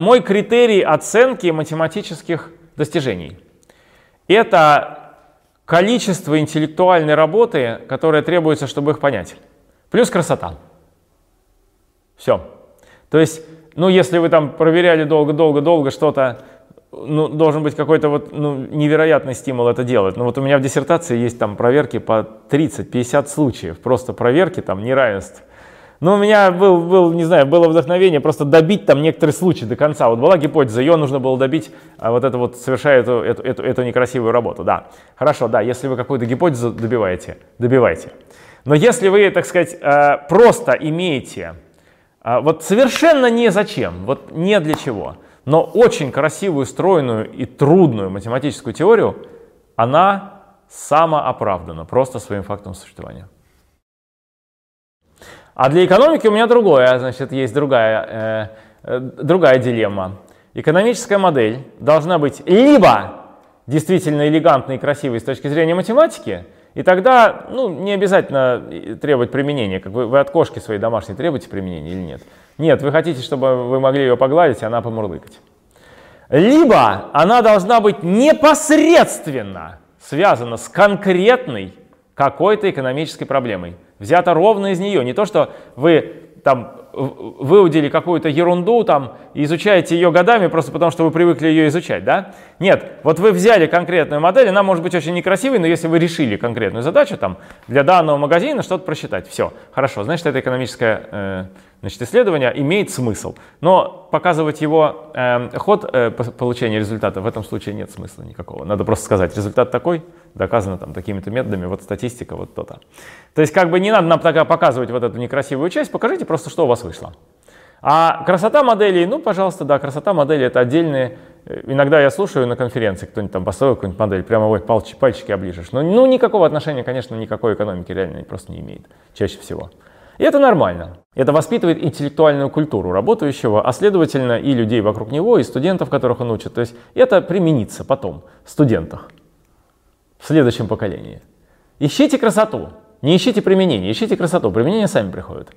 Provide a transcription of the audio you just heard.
Мой критерий оценки математических достижений – это количество интеллектуальной работы, которая требуется, чтобы их понять, плюс красота. Все. То есть, ну, если вы там проверяли долго-долго-долго что-то, ну, должен быть какой-то вот ну, невероятный стимул это делать. Ну, вот у меня в диссертации есть там проверки по 30-50 случаев, просто проверки там неравенств но ну, у меня был, был, не знаю, было вдохновение просто добить там некоторые случаи до конца. Вот была гипотеза, ее нужно было добить, а вот это вот совершая эту, эту, эту, эту некрасивую работу. Да, хорошо, да, если вы какую-то гипотезу добиваете, добивайте. Но если вы, так сказать, э, просто имеете, э, вот совершенно не зачем, вот не для чего, но очень красивую, стройную и трудную математическую теорию, она самооправдана просто своим фактом существования. А для экономики у меня другое, значит, есть другая, э, э, другая дилемма. Экономическая модель должна быть либо действительно элегантной и красивой с точки зрения математики, и тогда ну, не обязательно требовать применения. Как вы, вы от кошки своей домашней требуете применения или нет? Нет, вы хотите, чтобы вы могли ее погладить, и она помурлыкать. Либо она должна быть непосредственно связана с конкретной какой-то экономической проблемой взято ровно из нее. Не то, что вы там выудили какую-то ерунду там изучаете ее годами просто потому, что вы привыкли ее изучать, да? Нет, вот вы взяли конкретную модель, она может быть очень некрасивой, но если вы решили конкретную задачу там для данного магазина что-то просчитать, все, хорошо, значит это экономическое э, значит, исследование имеет смысл. Но показывать его э, ход э, получения результата в этом случае нет смысла никакого. Надо просто сказать, результат такой, доказано там такими-то методами, вот статистика, вот то-то. То есть как бы не надо нам тогда показывать вот эту некрасивую часть, покажите просто, что у вас вышло. А красота моделей, ну, пожалуйста, да, красота модели это отдельные. Иногда я слушаю на конференции, кто-нибудь там построил какую-нибудь модель, прямо ой, пальчики, пальчики оближешь. Но ну, никакого отношения, конечно, никакой экономики реально просто не имеет, чаще всего. И это нормально. Это воспитывает интеллектуальную культуру работающего, а следовательно и людей вокруг него, и студентов, которых он учит. То есть это применится потом в студентах, в следующем поколении. Ищите красоту, не ищите применение, ищите красоту, применение сами приходят.